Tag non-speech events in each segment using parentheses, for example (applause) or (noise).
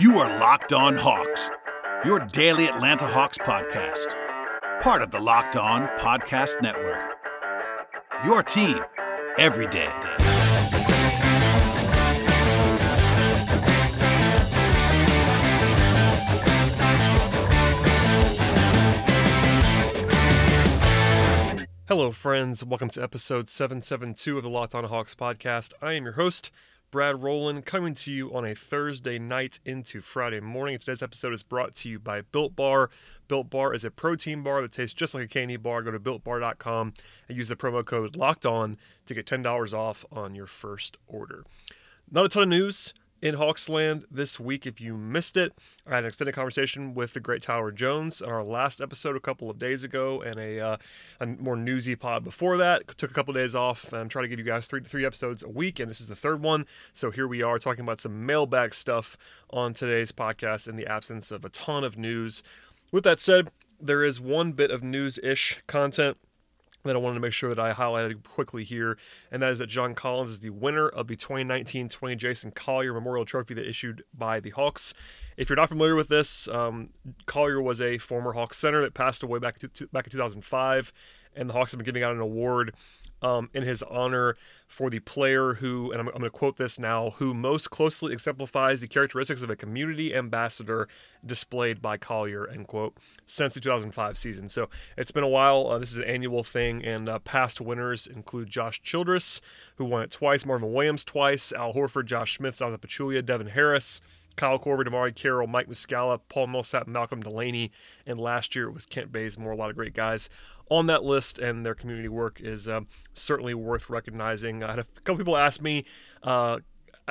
You are Locked On Hawks, your daily Atlanta Hawks podcast, part of the Locked On Podcast Network. Your team every day. Hello, friends. Welcome to episode 772 of the Locked On Hawks podcast. I am your host, Brad Rowland coming to you on a Thursday night into Friday morning. Today's episode is brought to you by Built Bar. Built Bar is a protein bar that tastes just like a candy bar. Go to builtbar.com and use the promo code Locked On to get $10 off on your first order. Not a ton of news in Hawksland this week. If you missed it, I had an extended conversation with the great Tyler Jones on our last episode a couple of days ago, and a, uh, a more newsy pod before that. Took a couple of days off. I'm trying to give you guys three three episodes a week, and this is the third one. So here we are talking about some mailbag stuff on today's podcast in the absence of a ton of news. With that said, there is one bit of news-ish content that I wanted to make sure that I highlighted quickly here, and that is that John Collins is the winner of the 2019-20 Jason Collier Memorial Trophy that issued by the Hawks. If you're not familiar with this, um, Collier was a former Hawks center that passed away back to, back in 2005, and the Hawks have been giving out an award um, in his honor for the player who, and I'm, I'm going to quote this now, who most closely exemplifies the characteristics of a community ambassador displayed by Collier, end quote, since the 2005 season. So it's been a while. Uh, this is an annual thing, and uh, past winners include Josh Childress, who won it twice, Marvin Williams twice, Al Horford, Josh Smith, Zaza Pachulia, Devin Harris, Kyle Korver, DeMarre Carroll, Mike Muscala, Paul Millsap, Malcolm Delaney, and last year it was Kent Bazemore. A lot of great guys on that list, and their community work is um, certainly worth recognizing. I had a couple people ask me uh,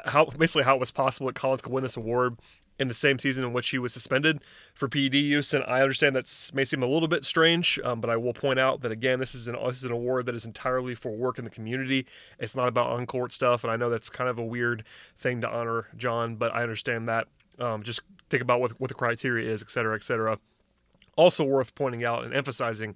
how basically how it was possible that Collins could win this award in the same season in which he was suspended for PED use, and I understand that may seem a little bit strange, um, but I will point out that again, this is an this is an award that is entirely for work in the community. It's not about on court stuff, and I know that's kind of a weird thing to honor John, but I understand that. Um, just think about what what the criteria is, et cetera, et cetera. Also worth pointing out and emphasizing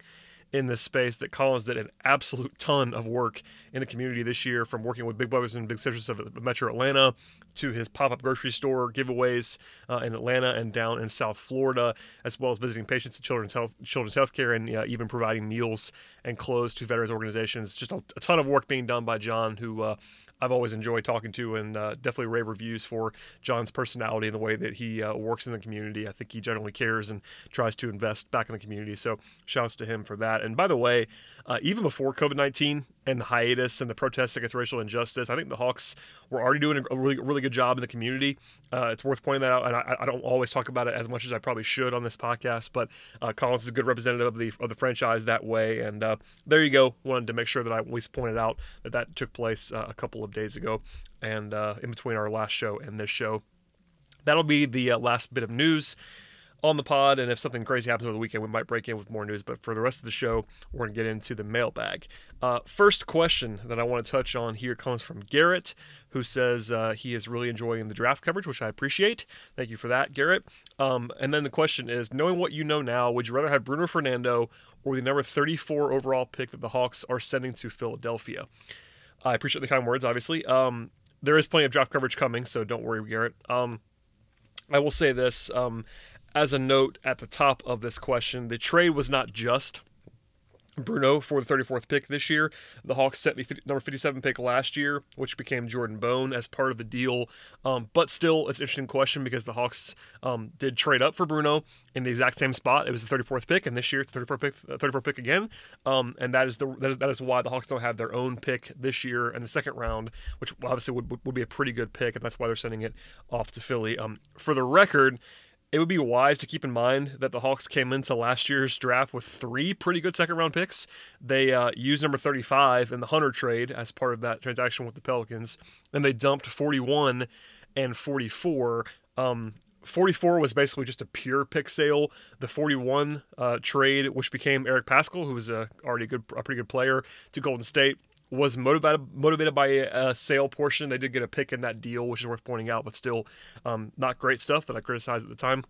in this space that Collins did an absolute ton of work in the community this year, from working with Big Brothers and Big Sisters of Metro Atlanta to his pop-up grocery store giveaways uh, in Atlanta and down in South Florida, as well as visiting patients at Children's Health Children's Healthcare and uh, even providing meals and clothes to veterans organizations. Just a, a ton of work being done by John, who uh, I've always enjoyed talking to, and uh, definitely rave reviews for John's personality and the way that he uh, works in the community. I think he generally cares and tries to invest back in the community. So, shouts to him for that. And by the way, uh, even before COVID 19 and the hiatus and the protests against racial injustice, I think the Hawks were already doing a really, really good job in the community. Uh, it's worth pointing that out. And I, I, don't always talk about it as much as I probably should on this podcast, but uh, Collins is a good representative of the, of the franchise that way. And uh, there you go. Wanted to make sure that I least pointed out that that took place uh, a couple of days ago and uh, in between our last show and this show. That'll be the last bit of news on the pod, and if something crazy happens over the weekend, we might break in with more news. But for the rest of the show, we're going to get into the mailbag. Uh, first question that I want to touch on here comes from Garrett, who says uh, he is really enjoying the draft coverage, which I appreciate. Thank you for that, Garrett. Um, and then the question is knowing what you know now, would you rather have Bruno Fernando or the number 34 overall pick that the Hawks are sending to Philadelphia? I appreciate the kind words, obviously. Um, there is plenty of draft coverage coming, so don't worry, Garrett. Um, I will say this. Um, as a note at the top of this question, the trade was not just Bruno for the 34th pick this year. The Hawks sent the number 57 pick last year, which became Jordan Bone as part of the deal. Um, but still, it's an interesting question because the Hawks um, did trade up for Bruno in the exact same spot. It was the 34th pick, and this year it's the 34th pick, uh, 34th pick again. Um, and that is the that is, that is why the Hawks don't have their own pick this year in the second round, which obviously would, would be a pretty good pick, and that's why they're sending it off to Philly. Um, for the record, it would be wise to keep in mind that the Hawks came into last year's draft with three pretty good second round picks. They uh, used number 35 in the Hunter trade as part of that transaction with the Pelicans, and they dumped 41 and 44. Um, 44 was basically just a pure pick sale. The 41 uh, trade, which became Eric Paschall, who was a, already a, good, a pretty good player, to Golden State, was motivated motivated by a, sale portion. They did get a pick in that deal, which is worth pointing out, but still um, not great stuff that I criticized at the time.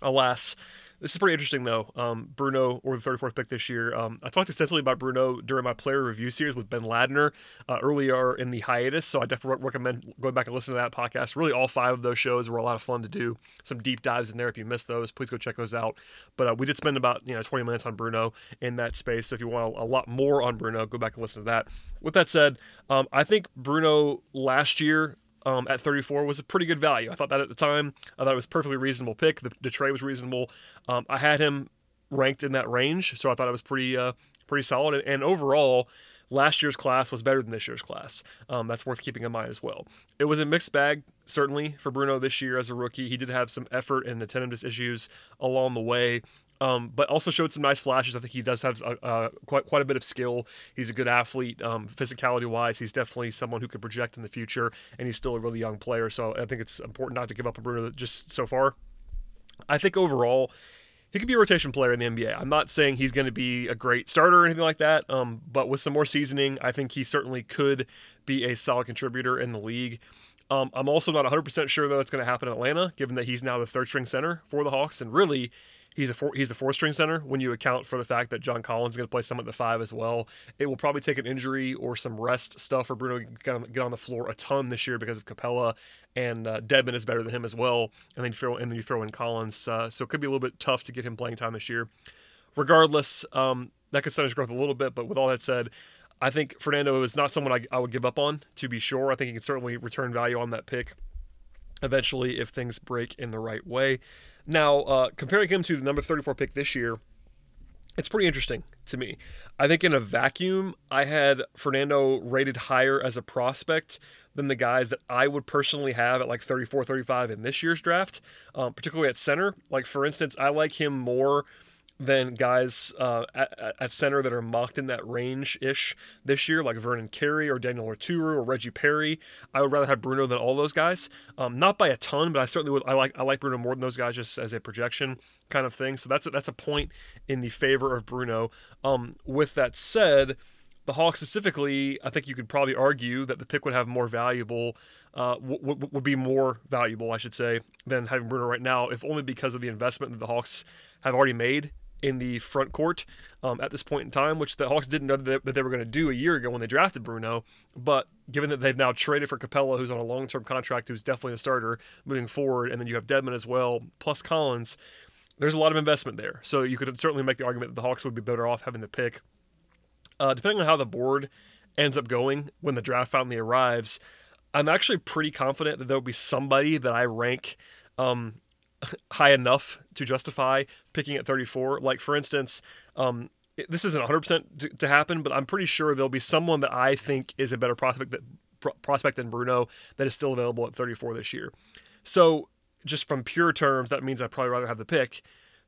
Alas, This is pretty interesting, though. Um, Bruno, or the 34th pick this year. Um, I talked extensively about Bruno during my player review series with Ben Ladner uh, earlier in the hiatus, so I definitely recommend going back and listening to that podcast. Really, all five of those shows were a lot of fun to do. Some deep dives in there. If you missed those, please go check those out. But uh, we did spend about you know 20 minutes on Bruno in that space. So if you want a, lot more on Bruno, go back and listen to that. With that said, um, I think Bruno last year um, at 34 was a pretty good value. I thought that at the time. I thought it was a perfectly reasonable pick. The, the trade was reasonable. Um, I had him ranked in that range, so I thought it was pretty uh, pretty solid. And, and, overall, last year's class was better than this year's class. Um, that's worth keeping in mind as well. It was a mixed bag, certainly, for Bruno this year as a rookie. He did have some effort and attentiveness issues along the way um, but also showed some nice flashes. I think he does have a, a, quite quite a bit of skill. He's a good athlete, um, physicality wise. He's definitely someone who could project in the future, and he's still a really young player. So I think it's important not to give up on Bruno just so far. I think overall, he could be a rotation player in the NBA. I'm not saying he's going to be a great starter or anything like that, um, but with some more seasoning, I think he certainly could be a solid contributor in the league. Um, I'm also not 100% sure, though, it's going to happen in Atlanta, given that he's now the third string center for the Hawks. And really, He's a four, he's the four string center. When you account for the fact that John Collins is going to play some at the five as well, it will probably take an injury or some rest stuff for Bruno to get on, the floor a ton this year because of Capela and uh, Dedmon is better than him as well. And then you throw and then you throw in Collins, uh, so it could be a little bit tough to get him playing time this year. Regardless, um, that could stunt his growth a little bit. But with all that said, I think Fernando is not someone I, I would give up on to be sure. I think he can certainly return value on that pick eventually if things break in the right way. Now, uh, comparing him to the number 34 pick this year, it's pretty interesting to me. I think in a vacuum, I had Fernando rated higher as a prospect than the guys that I would personally have at like 34, 35 in this year's draft, um, particularly at center. Like, for instance, I like him more than guys uh, at, at, center that are mocked in that range ish this year, like Vernon Carey or Daniel Oturu or Reggie Perry. I would rather have Bruno than all those guys. Um, not by a ton, but I certainly would. I like I like Bruno more than those guys just as a projection kind of thing. So that's a, that's a point in the favor of Bruno. Um, with that said. The Hawks specifically, I think you could probably argue that the pick would have more valuable, uh, w- would be more valuable, I should say, than having Bruno right now, if only because of the investment that the Hawks have already made in the front court um, at this point in time, which the Hawks didn't know that they, were going to do a year ago when they drafted Bruno. But given that they've now traded for Capela, who's on a long term contract, who's definitely a starter moving forward, and then you have Dedmon as well, plus Collins, there's a lot of investment there. So you could certainly make the argument that the Hawks would be better off having the pick. Uh, depending on how the board ends up going when the draft finally arrives, I'm actually pretty confident that there'll be somebody that I rank um, high enough to justify picking at 34. Like, for instance, um, this isn't 100% to, happen, but I'm pretty sure there'll be someone that I think is a better prospect that prospect than Bruno that is still available at 34 this year. So, just from pure terms, that means I'd probably rather have the pick.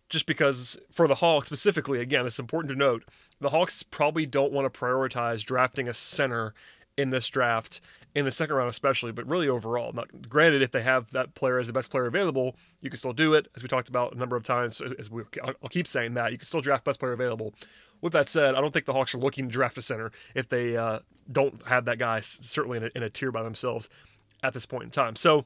Just because for the Hawks specifically, again, it's important to note the Hawks probably don't want to prioritize drafting a center in this draft in the second round especially, but really overall. Not granted, if they have that player as the best player available, you can still do it, as we talked about a number of times. As we, I'll keep saying that you can still draft best player available. With that said, I don't think the Hawks are looking to draft a center if they uh, don't have that guy certainly in a, in a tier by themselves at this point in time. So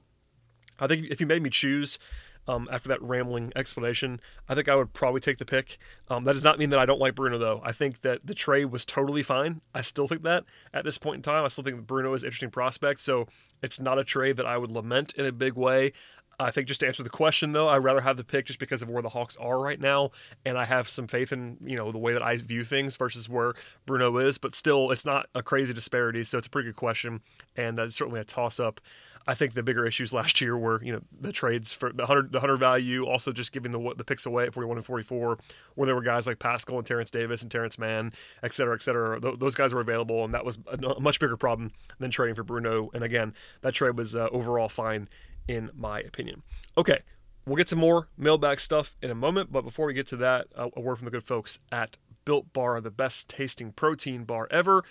I think if you made me choose um, after that rambling explanation, I think I would probably take the pick. Um, that does not mean that I don't like Bruno, though. I think that the trade was totally fine. I still think that at this point in time. I still think Bruno is an interesting prospect. So it's not a trade that I would lament in a big way. I think just to answer the question though, I'd rather have the pick just because of where the Hawks are right now, and I have some faith in you know the way that I view things versus where Bruno is. But still, it's not a crazy disparity, so it's a pretty good question, and uh, certainly a toss up. I think the bigger issues last year were, you know, the trades for the hundred the hundred value, also just giving the the picks away at 41 and 44, where there were guys like Paschall and Terence Davis and Terance Mann, et cetera, et cetera. Th- those guys were available, and that was a, a, much bigger problem than trading for Bruno. And again, that trade was uh, overall fine, in my opinion. Okay, we'll get to more mailbag stuff in a moment, but before we get to that, uh, a word from the good folks at Built Bar, the best tasting protein bar ever.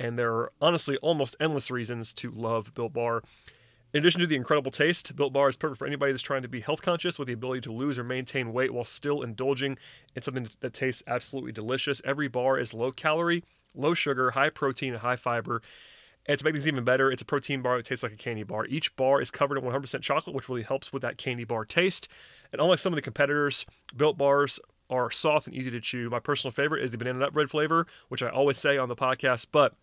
And there are honestly almost endless reasons to love Built Bar. In addition to the incredible taste, Built Bar is perfect for anybody that's trying to be health conscious with the ability to lose or maintain weight while still indulging in something that tastes absolutely delicious. Every bar is low calorie, low sugar, high protein, and high fiber. And to make things even better, it's a protein bar that tastes like a candy bar. Each bar is covered in 100% chocolate, which really helps with that candy bar taste. And unlike some of the competitors, Built Bars are soft and easy to chew. My personal favorite is the banana nut bread flavor, which I always say on the podcast, but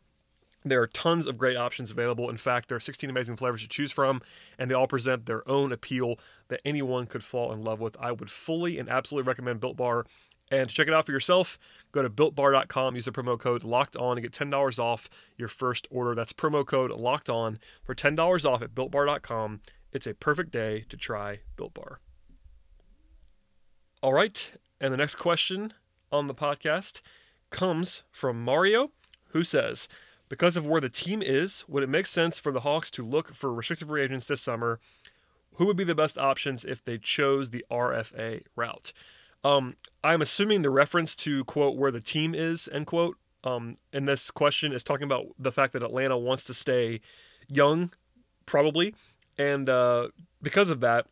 there are tons of great options available. In fact, there are 16 amazing flavors to choose from, and they all present their own appeal that anyone could fall in love with. I would fully and absolutely recommend Built Bar. And to check it out for yourself, go to builtbar.com, use the promo code locked on to get $10 off your first order. That's promo code locked on for $10 off at builtbar.com. It's a perfect day to try Built Bar. All right, and the next question on the podcast comes from Mario, who says, because of where the team is, would it make sense for the Hawks to look for restricted free agents this summer? Who would be the best options if they chose the RFA route? Um, I'm assuming the reference to quote where the team is end quote um, in this question is talking about the fact that Atlanta wants to stay young, probably, and uh, because of that,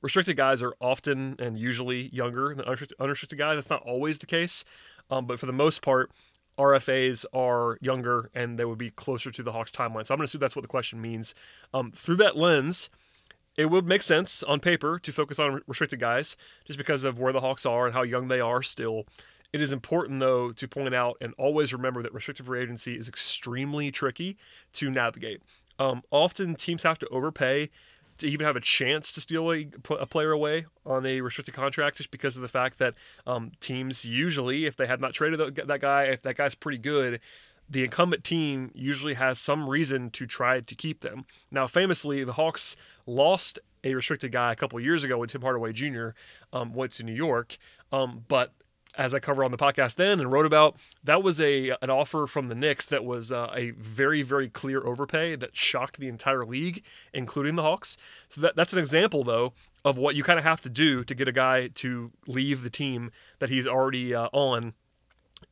restricted guys are often and usually younger than unrestricted guys. That's not always the case, um, but for the most part, RFAs are younger and they would be closer to the Hawks timeline. So I'm going to assume that's what the question means. Um, through that lens, it would make sense on paper to focus on restricted guys just because of where the Hawks are and how young they are still. It is important, though, to point out and always remember that restricted free agency is extremely tricky to navigate. Um, often teams have to overpay to even have a chance to steal a, a, player away on a restricted contract just because of the fact that um, teams usually, if they have not traded that guy, if that guy's pretty good, the incumbent team usually has some reason to try to keep them. Now, famously, the Hawks lost a restricted guy a couple years ago when Tim Hardaway Jr. Um, went to New York, um, but as I covered on the podcast then and wrote about, that was a an offer from the Knicks that was uh, a very very clear overpay that shocked the entire league, including the Hawks. So that that's an example though of what you kind of have to do to get a guy to leave the team that he's already uh, on.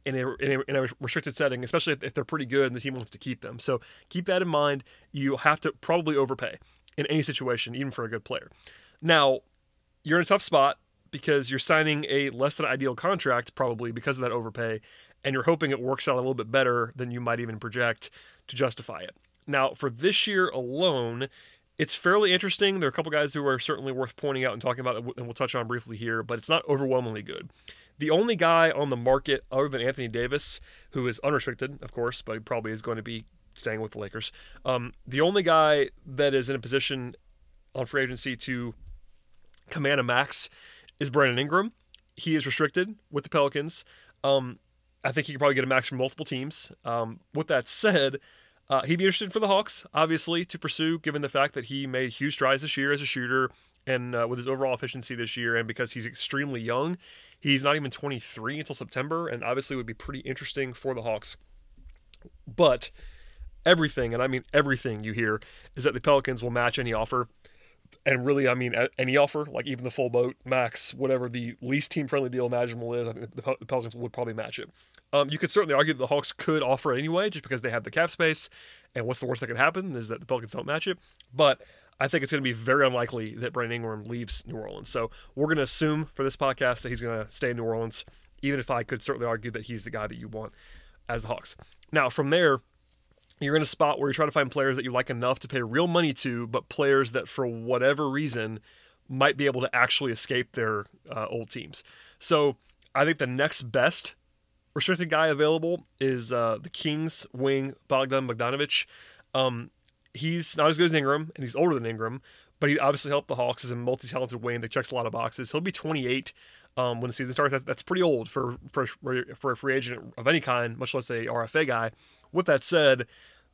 In a, in, a, in a restricted setting, especially if, if they're pretty good and the team wants to keep them. So keep that in mind. You have to probably overpay in any situation, even for a good player. Now, you're in a tough spot because you're signing a less than ideal contract, probably because of that overpay, and you're hoping it works out a little bit better than you might even project to justify it. Now, for this year alone, it's fairly interesting. There are a couple guys who are certainly worth pointing out and talking about, and we'll touch on briefly here, but it's not overwhelmingly good. The only guy on the market other than Anthony Davis, who is unrestricted, of course, but he probably is going to be staying with the Lakers. Um, the only guy that is in a position on free agency to command a max is Brandon Ingram. He is restricted with the Pelicans. Um, I think he could probably get a max from multiple teams. Um, with that said, uh, he'd be interested for the Hawks, obviously, to pursue, given the fact that he made huge strides this year as a shooter and uh, with his overall efficiency this year, and because he's extremely young, he's not even 23 until September, and obviously would be pretty interesting for the Hawks. But everything, and I mean everything you hear, is that the Pelicans will match any offer and really, I mean, any offer, like even the full boat, max, whatever the least team friendly deal imaginable is, I think the Pelicans would probably match it. Um, you could certainly argue that the Hawks could offer it anyway, just because they have the cap space. And what's the worst that could happen is that the Pelicans don't match it. But I think it's going to be very unlikely that Brandon Ingram leaves New Orleans. So we're going to assume for this podcast that he's going to stay in New Orleans, even if I could certainly argue that he's the guy that you want as the Hawks. Now, from there, you're in a spot where you're trying to find players that you like enough to pay real money to, but players that for whatever reason might be able to actually escape their uh, old teams. So I think the next best restricted guy available is uh, the Kings wing Bogdan Bogdanovic. Um, he's not as good as Ingram, and he's older than Ingram, but he obviously helped the Hawks as a multi-talented wing that checks a lot of boxes. He'll be 28 um, when the season starts. That, that's pretty old for, for for a free agent of any kind, much less a RFA guy. With that said,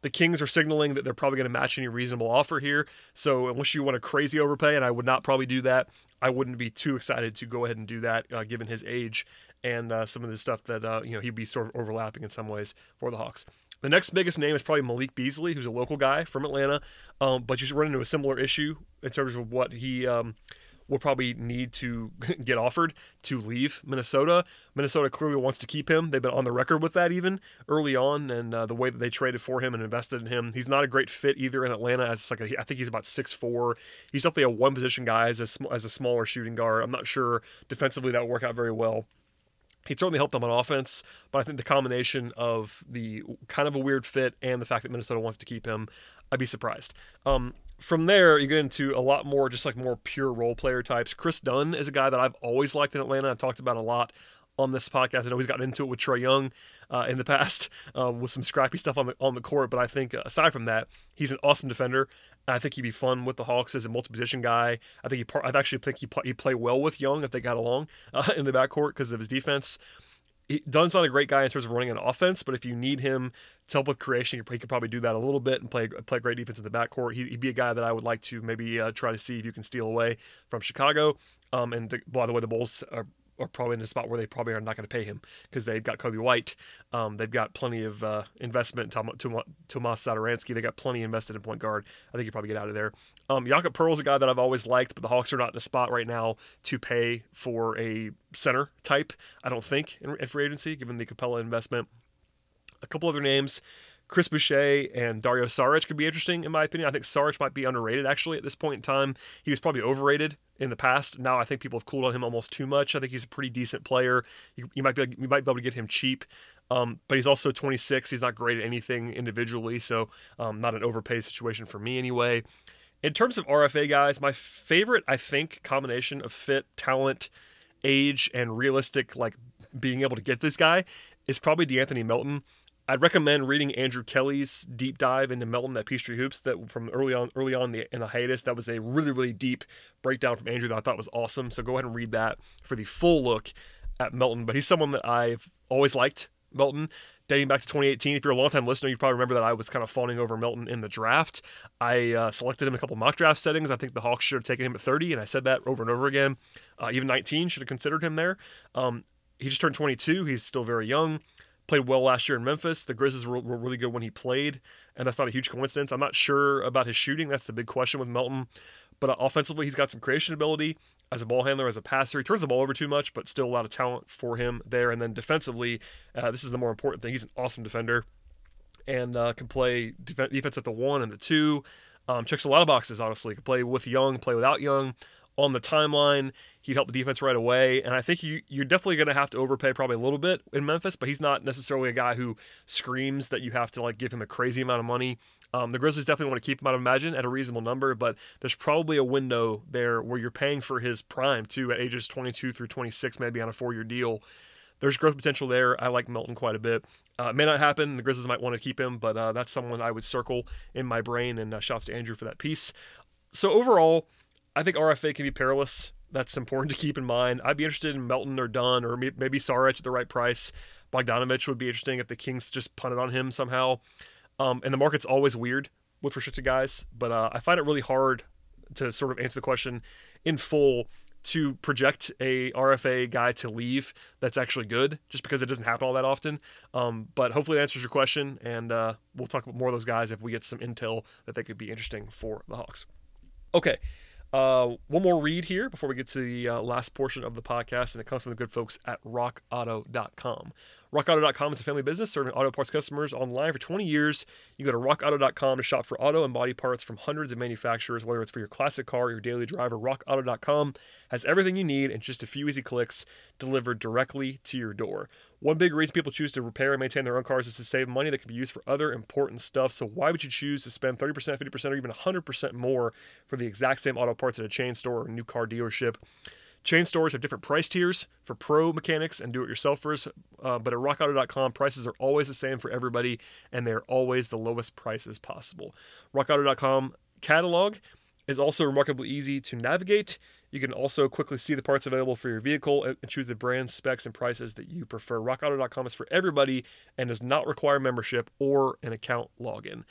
the Kings are signaling that they're probably going to match any reasonable offer here. So unless you want a crazy overpay, and I would not probably do that, I wouldn't be too excited to go ahead and do that, uh, given his age and uh, some of the stuff that uh, you know he'd be sort of overlapping in some ways for the Hawks. The next biggest name is probably Malik Beasley, who's a local guy from Atlanta, um, but you run into a similar issue in terms of what he. Um, will probably need to (laughs) get offered to leave Minnesota. Minnesota clearly wants to keep him. They've been on the record with that even early on, and uh, the way that they traded for him and invested in him. He's not a great fit either in Atlanta. As like a, I think he's about six four. He's definitely a one position guy as a as a smaller shooting guard. I'm not sure defensively that will work out very well. He certainly helped them on offense, but I think the combination of the kind of a weird fit and the fact that Minnesota wants to keep him, I'd be surprised. Um, from there, you get into a lot more just like more pure role player types. Kris Dunn is a guy that I've always liked in Atlanta. I've talked about a lot on this podcast. I know he's gotten into it with Trae Young uh, in the past um, (laughs) with some scrappy stuff on the on the court, but I think uh, aside from that, he's an awesome defender. I think he'd be fun with the Hawks as a multi position guy. I think he, I actually think he play, he play well with Young if they got along (laughs) uh, in the backcourt because of his defense. He, Dunn's not a great guy in terms of running an offense, but if you need him to help with creation, he could probably do that a little bit and play play great defense in the backcourt. He, would be a guy that I would like to maybe uh, try to see if you can steal away from Chicago. Um, and by the way, the Bulls are are probably in a spot where they probably are not going to pay him because they've got Coby White. Um, they've got plenty of uh, investment in Tom, Tomas Satoransky. They got plenty invested in point guard. I think you probably get out of there. Um, Jakob Poeltl's a guy that I've always liked, but the Hawks are not in a spot right now to pay for a center type. I don't think in, in free agency, given the Capela investment. A couple other names. Chris Boucher and Dario Saric could be interesting, in my opinion. I think Saric might be underrated, actually, at this point in time. He was probably overrated in the past. Now I think people have cooled on him almost too much. I think he's a pretty decent player. You, you might be you might be able to get him cheap, um, but he's also 26. He's not great at anything individually, so um, not an overpay situation for me anyway. In terms of RFA guys, my favorite I think combination of fit, talent, age, and realistic like being able to get this guy is probably De'Anthony Melton. I'd recommend reading Andrew Kelly's deep dive into Melton at Peachtree Hoops that from early on early on in the, in the hiatus. That was a really really deep breakdown from Andrew that I thought was awesome. So go ahead and read that for the full look at Melton. But he's someone that I've always liked. Melton dating back to 2018. If you're a long-time listener, you probably remember that I was kind of fawning over Melton in the draft. I uh, selected him a couple mock draft settings. I think the Hawks should have taken him at 30, and I said that over and over again. Uh, even 19 should have considered him there. Um, he just turned 22. He's still very young played well last year in Memphis. The Grizzlies were, were, really good when he played, and that's not a huge coincidence. I'm not sure about his shooting. That's the big question with Melton. But uh, offensively, he's got some creation ability as a ball handler, as a passer. He turns the ball over too much, but still a lot of talent for him there. And then defensively, uh, this is the more important thing. He's an awesome defender and uh, can play def- defense at the one and the two. Um, checks a lot of boxes, honestly. Can play with Young, play without Young on the timeline. He'd help the defense right away. And I think you, you're definitely going to have to overpay probably a little bit in Memphis, but he's not necessarily a guy who screams that you have to like give him a crazy amount of money. Um, the Grizzlies definitely want to keep him, I'd imagine, at a reasonable number, but there's probably a window there where you're paying for his prime too at ages 22 through 26, maybe on a four year deal. There's growth potential there. I like Melton quite a bit. Uh, may not happen. The Grizzlies might want to keep him, but uh, that's someone I would circle in my brain. And uh, shouts to Andrew for that piece. So overall, I think RFA can be perilous that's important to keep in mind. I'd be interested in Melton or Dunn or maybe Saric at the right price. Bogdanovic would be interesting if the Kings just punted on him somehow. Um, and the market's always weird with restricted guys, but uh, I find it really hard to sort of answer the question in full to project a RFA guy to leave that's actually good, just because it doesn't happen all that often. Um, but hopefully that answers your question, and uh, we'll talk about more of those guys if we get some intel that they could be interesting for the Hawks. Okay, uh, one more read here before we get to the uh, last portion of the podcast, and it comes from the good folks at rockauto.com. RockAuto.com is a family business serving auto parts customers online for 20 years. You go to RockAuto.com to shop for auto and body parts from hundreds of manufacturers, whether it's for your classic car or your daily driver. RockAuto.com has everything you need in just a few easy clicks delivered directly to your door. One big reason people choose to repair and maintain their own cars is to save money that can be used for other important stuff. So why would you choose to spend 30%, 50%, or even 100% more for the exact same auto parts at a chain store or new car dealership? Chain stores have different price tiers for pro mechanics and do-it-yourselfers, uh, but at RockAuto.com, prices are always the same for everybody, and they're always the lowest prices possible. RockAuto.com catalog is also remarkably easy to navigate. You can also quickly see the parts available for your vehicle and choose the brand, specs, and prices that you prefer. RockAuto.com is for everybody and does not require membership or an account login.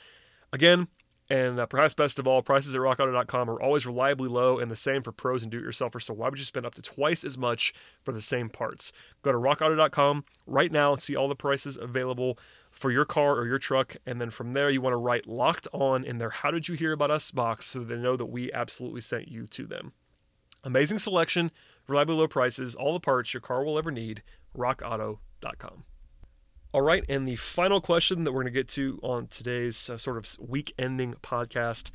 Again, and uh, perhaps best of all, prices at rockauto.com are always reliably low and the same for pros and do it yourselfers. So why would you spend up to twice as much for the same parts? Go to rockauto.com right now and see all the prices available for your car or your truck. And then from there, you want to write locked on in their How Did You Hear About Us box so they know that we absolutely sent you to them. Amazing selection, reliably low prices, all the parts your car will ever need. RockAuto.com. All right, and the final question that we're going to get to on today's uh, sort of week ending podcast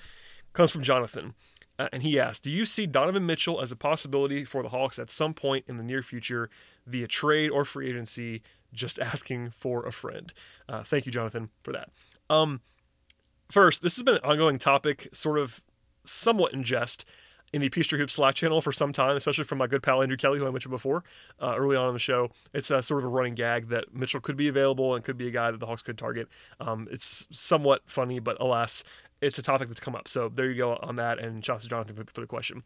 comes from Jonathan. Uh, and he asked Do you see Donovan Mitchell as a possibility for the Hawks at some point in the near future via trade or free agency? Just asking for a friend. Uh, thank you, Jonathan, for that. Um, first, this has been an ongoing topic, sort of somewhat in jest in the Peachtree Hoop Slack channel for some time, especially from my good pal Andrew Kelly, who I mentioned before uh, early on in the show. It's a, sort of a running gag that Mitchell could be available and could be a guy that the Hawks could target. Um, it's somewhat funny, but alas, it's a topic that's come up. So there you go on that. And shout out to Jonathan for, for the question.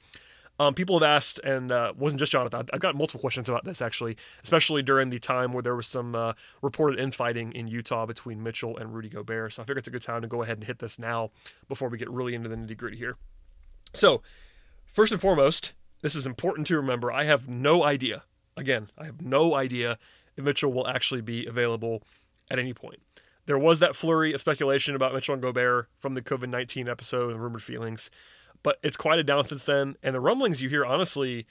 Um, people have asked, and uh, wasn't just Jonathan. I've got multiple questions about this actually, especially during the time where there was some uh, reported infighting in Utah between Mitchell and Rudy Gobert. So I figure it's a good time to go ahead and hit this now before we get really into the nitty gritty here. So, first and foremost, this is important to remember. I have no idea. Again, I have no idea if Mitchell will actually be available at any point. There was that flurry of speculation about Mitchell and Gobert from the COVID 19 episode and rumored feelings but it's quieted down since then. And the rumblings you hear, honestly,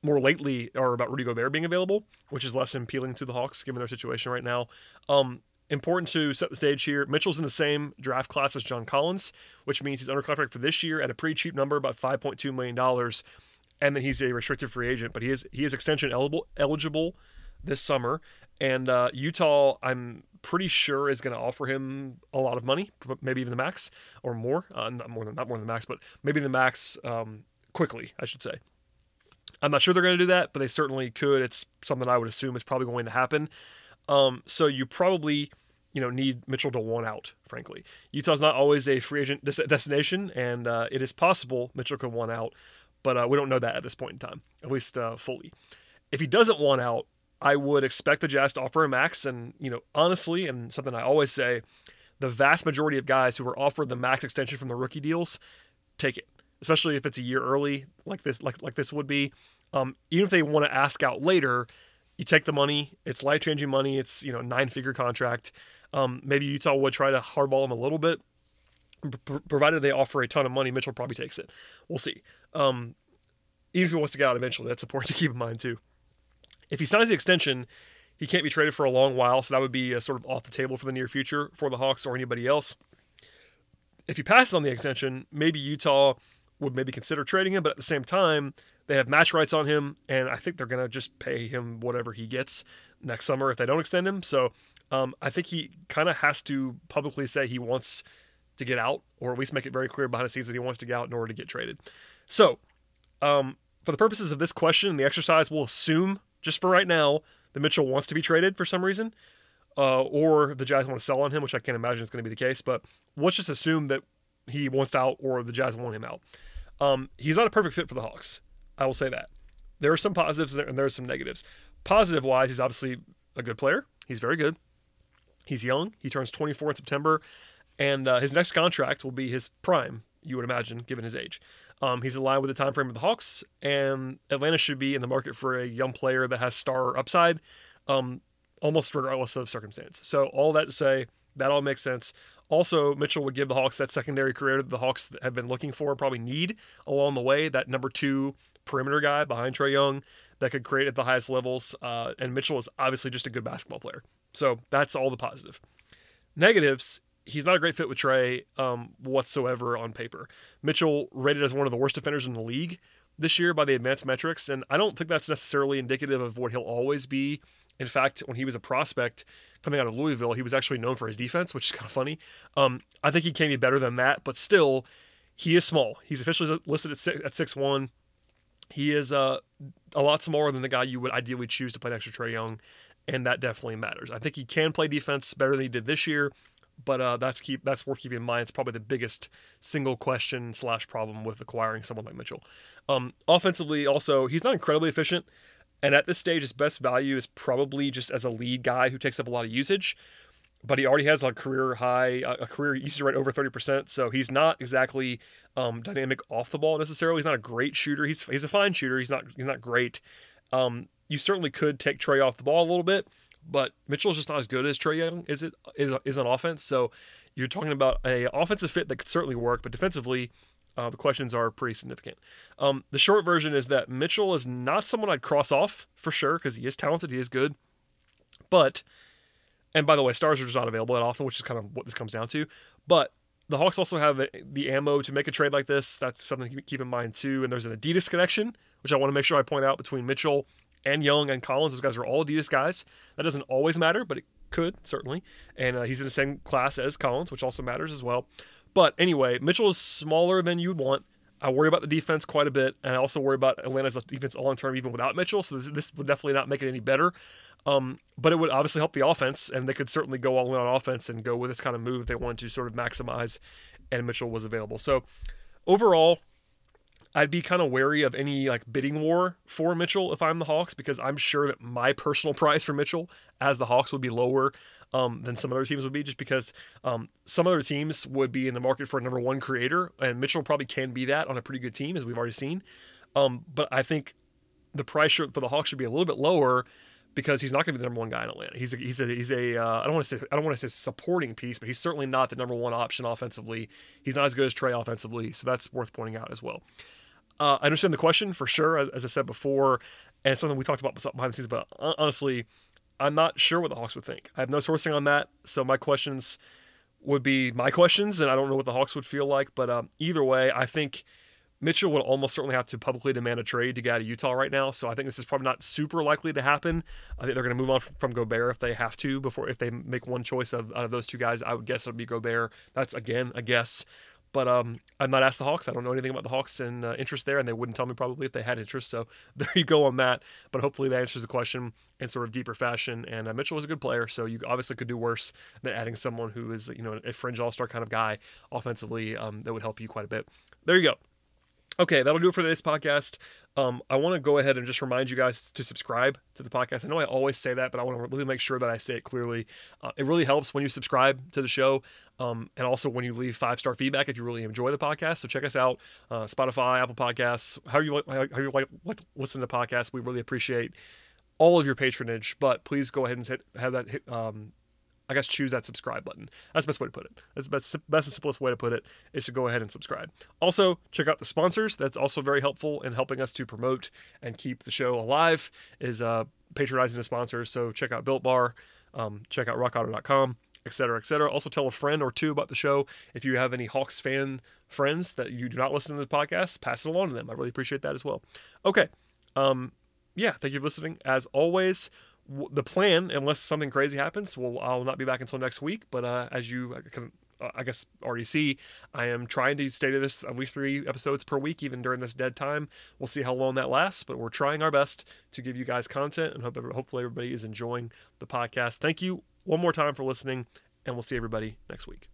more lately are about Rudy Gobert being available, which is less appealing to the Hawks given their situation right now. Um, important to set the stage here. Mitchell's in the same draft class as John Collins, which means he's under contract for this year at a pretty cheap number, about $5.2 million. And then he's a restricted free agent, but he is he is extension eligible eligible this summer. And uh, Utah, I'm pretty sure is going to offer him a lot of money, maybe even the max or more. Uh, not more than not more than the max, but maybe the max um, quickly, I should say. I'm not sure they're going to do that, but they certainly could. It's something I would assume is probably going to happen. Um, so you probably, you know, need Mitchell to want out. Frankly, Utah's not always a free agent des- destination, and uh, it is possible Mitchell could want out, but uh, we don't know that at this point in time, at least uh, fully. If he doesn't want out, I would expect the Jazz to offer a max. And, you know, honestly, and something I always say, the vast majority of guys who are offered the max extension from the rookie deals take it, especially if it's a year early, like this, like like this would be. Um, even if they want to ask out later, you take the money. It's life changing money. It's you know nine figure contract. Um, maybe Utah would try to hardball him a little bit, provided they offer a ton of money. Mitchell probably takes it. We'll see. Um, even if he wants to get out eventually, that's important (laughs) to keep in mind too. If he signs the extension, he can't be traded for a long while, so that would be sort of off the table for the near future for the Hawks or anybody else. If he passes on the extension, maybe Utah would maybe consider trading him, but at the same time, they have match rights on him, and I think they're going to just pay him whatever he gets next summer if they don't extend him. So um, I think he kind of has to publicly say he wants to get out, or at least make it very clear behind the scenes that he wants to get out in order to get traded. So, um, for the purposes of this question, the exercise, we'll assume just for right now, that Mitchell wants to be traded for some reason, uh, or the Jazz want to sell on him, which I can't imagine is going to be the case. But let's just assume that he wants out or the Jazz want him out. Um, he's not a perfect fit for the Hawks. I will say that. There are some positives and there are some negatives. Positive wise, he's obviously a good player. He's very good. He's young. He turns 24 in September, and uh, his next contract will be his prime. You would imagine, given his age. Um, he's aligned with the time frame of the Hawks, and Atlanta should be in the market for a young player that has star upside, um, almost regardless of circumstance. So all that to say, that all makes sense. Also, Mitchell would give the Hawks that secondary career that the Hawks have been looking for, probably need along the way. That number two perimeter guy behind Trae Young that could create at the highest levels. Uh, and Mitchell is obviously just a good basketball player. So that's all the positive. Negatives he's not a great fit with Trae um, whatsoever on paper. Mitchell rated as one of the worst defenders in the league this year by the advanced metrics, and I don't think that's necessarily indicative of what he'll always be. In fact, when he was a prospect coming out of Louisville, he was actually known for his defense, which is kind of funny. Um, I think he can be better than that, but still, he is small. He's officially listed at six, one. He is uh, a lot smaller than the guy you would ideally choose to play next to Trae Young, and that definitely matters. I think he can play defense better than he did this year but uh, that's keep that's worth keeping in mind. It's probably the biggest single question slash problem with acquiring someone like Mitchell. Um, offensively, also he's not incredibly efficient, and at this stage, his best value is probably just as a lead guy who takes up a lot of usage. But he already has a career high, a career usage rate over thirty percent, so he's not exactly um, dynamic off the ball necessarily. He's not a great shooter. He's he's a fine shooter. He's not he's not great. Um, you certainly could take Trae off the ball a little bit, but Mitchell's just not as good as Trae Young is it is is on offense. So you're talking about a offensive fit that could certainly work, but defensively, uh, the questions are pretty significant. Um, the short version is that Mitchell is not someone I'd cross off for sure because he is talented, he is good, but and by the way, stars are just not available that often, which is kind of what this comes down to. But the Hawks also have the ammo to make a trade like this. That's something to keep in mind too. And there's an Adidas connection, which I want to make sure I point out between Mitchell and Young and Collins. Those guys are all Adidas guys. That doesn't always matter, but it could certainly. And uh, he's in the same class as Collins, which also matters as well. But anyway, Mitchell is smaller than you'd want. I worry about the defense quite a bit, and I also worry about Atlanta's defense long term, even without Mitchell. So this, this, would definitely not make it any better. Um, but it would obviously help the offense, and they could certainly go all in on offense and go with this kind of move if they wanted to sort of maximize. And Mitchell was available. So overall, I'd be kind of wary of any like bidding war for Mitchell if I'm the Hawks because I'm sure that my personal (laughs) price for Mitchell as the Hawks would be lower um, than some other teams would be just because um, some other teams would be in the market for a number one creator and Mitchell probably can be that on a pretty good team as we've already seen. Um, but I think the price for the Hawks should be a little bit lower because he's not going to be the number one guy in Atlanta. He's a, he's a, he's a uh, I don't want to say I don't want to say supporting piece, but he's certainly not the number one option offensively. He's not as good as Trae offensively, so that's worth pointing out as well. Uh, I understand the question for sure, as I said before, and something we talked about behind the scenes. But honestly, I'm not sure what the Hawks would think. I have no sourcing on that, so my questions would be my questions, and I don't know what the Hawks would feel like. But um, either way, I think Mitchell would almost certainly have to publicly demand a trade to get out of Utah right now. So I think this is probably not super likely to happen. I think they're going to move on from Gobert if they have to before if they make one choice of, out of those two guys. I would guess it would be Gobert. That's again a guess. But um, I'm not asked the Hawks. I don't know anything about the Hawks and uh, interest there, and they wouldn't tell me probably if they had interest. So (laughs) there you go on that. But hopefully that answers the question in sort of deeper fashion. And uh, Mitchell was a good player, so you obviously could do worse than adding someone who is you know a fringe All Star kind of guy offensively um, that would help you quite a bit. There you go. Okay, that'll do it for today's podcast. Um, I want to go ahead and just remind you guys to subscribe to the podcast. I know I always say that, but I want to really make sure that I say it clearly. Uh, it really helps when you subscribe to the show, um, and also when you leave five star feedback if you really enjoy the podcast. So check us out, uh, Spotify, Apple Podcasts, how you like, how you like, like listen to podcasts. We really appreciate all of your patronage, but please go ahead and hit, have that hit, um, I guess choose that subscribe button. That's the best way to put it. That's the best, best and simplest way to put it is to go ahead and subscribe. Also, check out the sponsors. That's also very helpful in helping us to promote and keep the show alive. Is uh, patronizing the sponsors. So check out Built Bar, um, check out RockAuto.com, etc., etc. Also, tell a friend or two about the show. If you have any Hawks fan friends that you do not listen to the podcast, pass it along to them. I really appreciate that as well. Okay. Um, yeah, thank you for listening. As always, the plan, unless something crazy happens, well, I'll not be back until next week. But uh, as you can, uh, I guess, already see, I am trying to stay to this at least three episodes per week, even during this dead time. We'll see how long that lasts, but we're trying our best to give you guys content, and hope hopefully everybody is enjoying the podcast. Thank you one more time for listening, and we'll see everybody next week.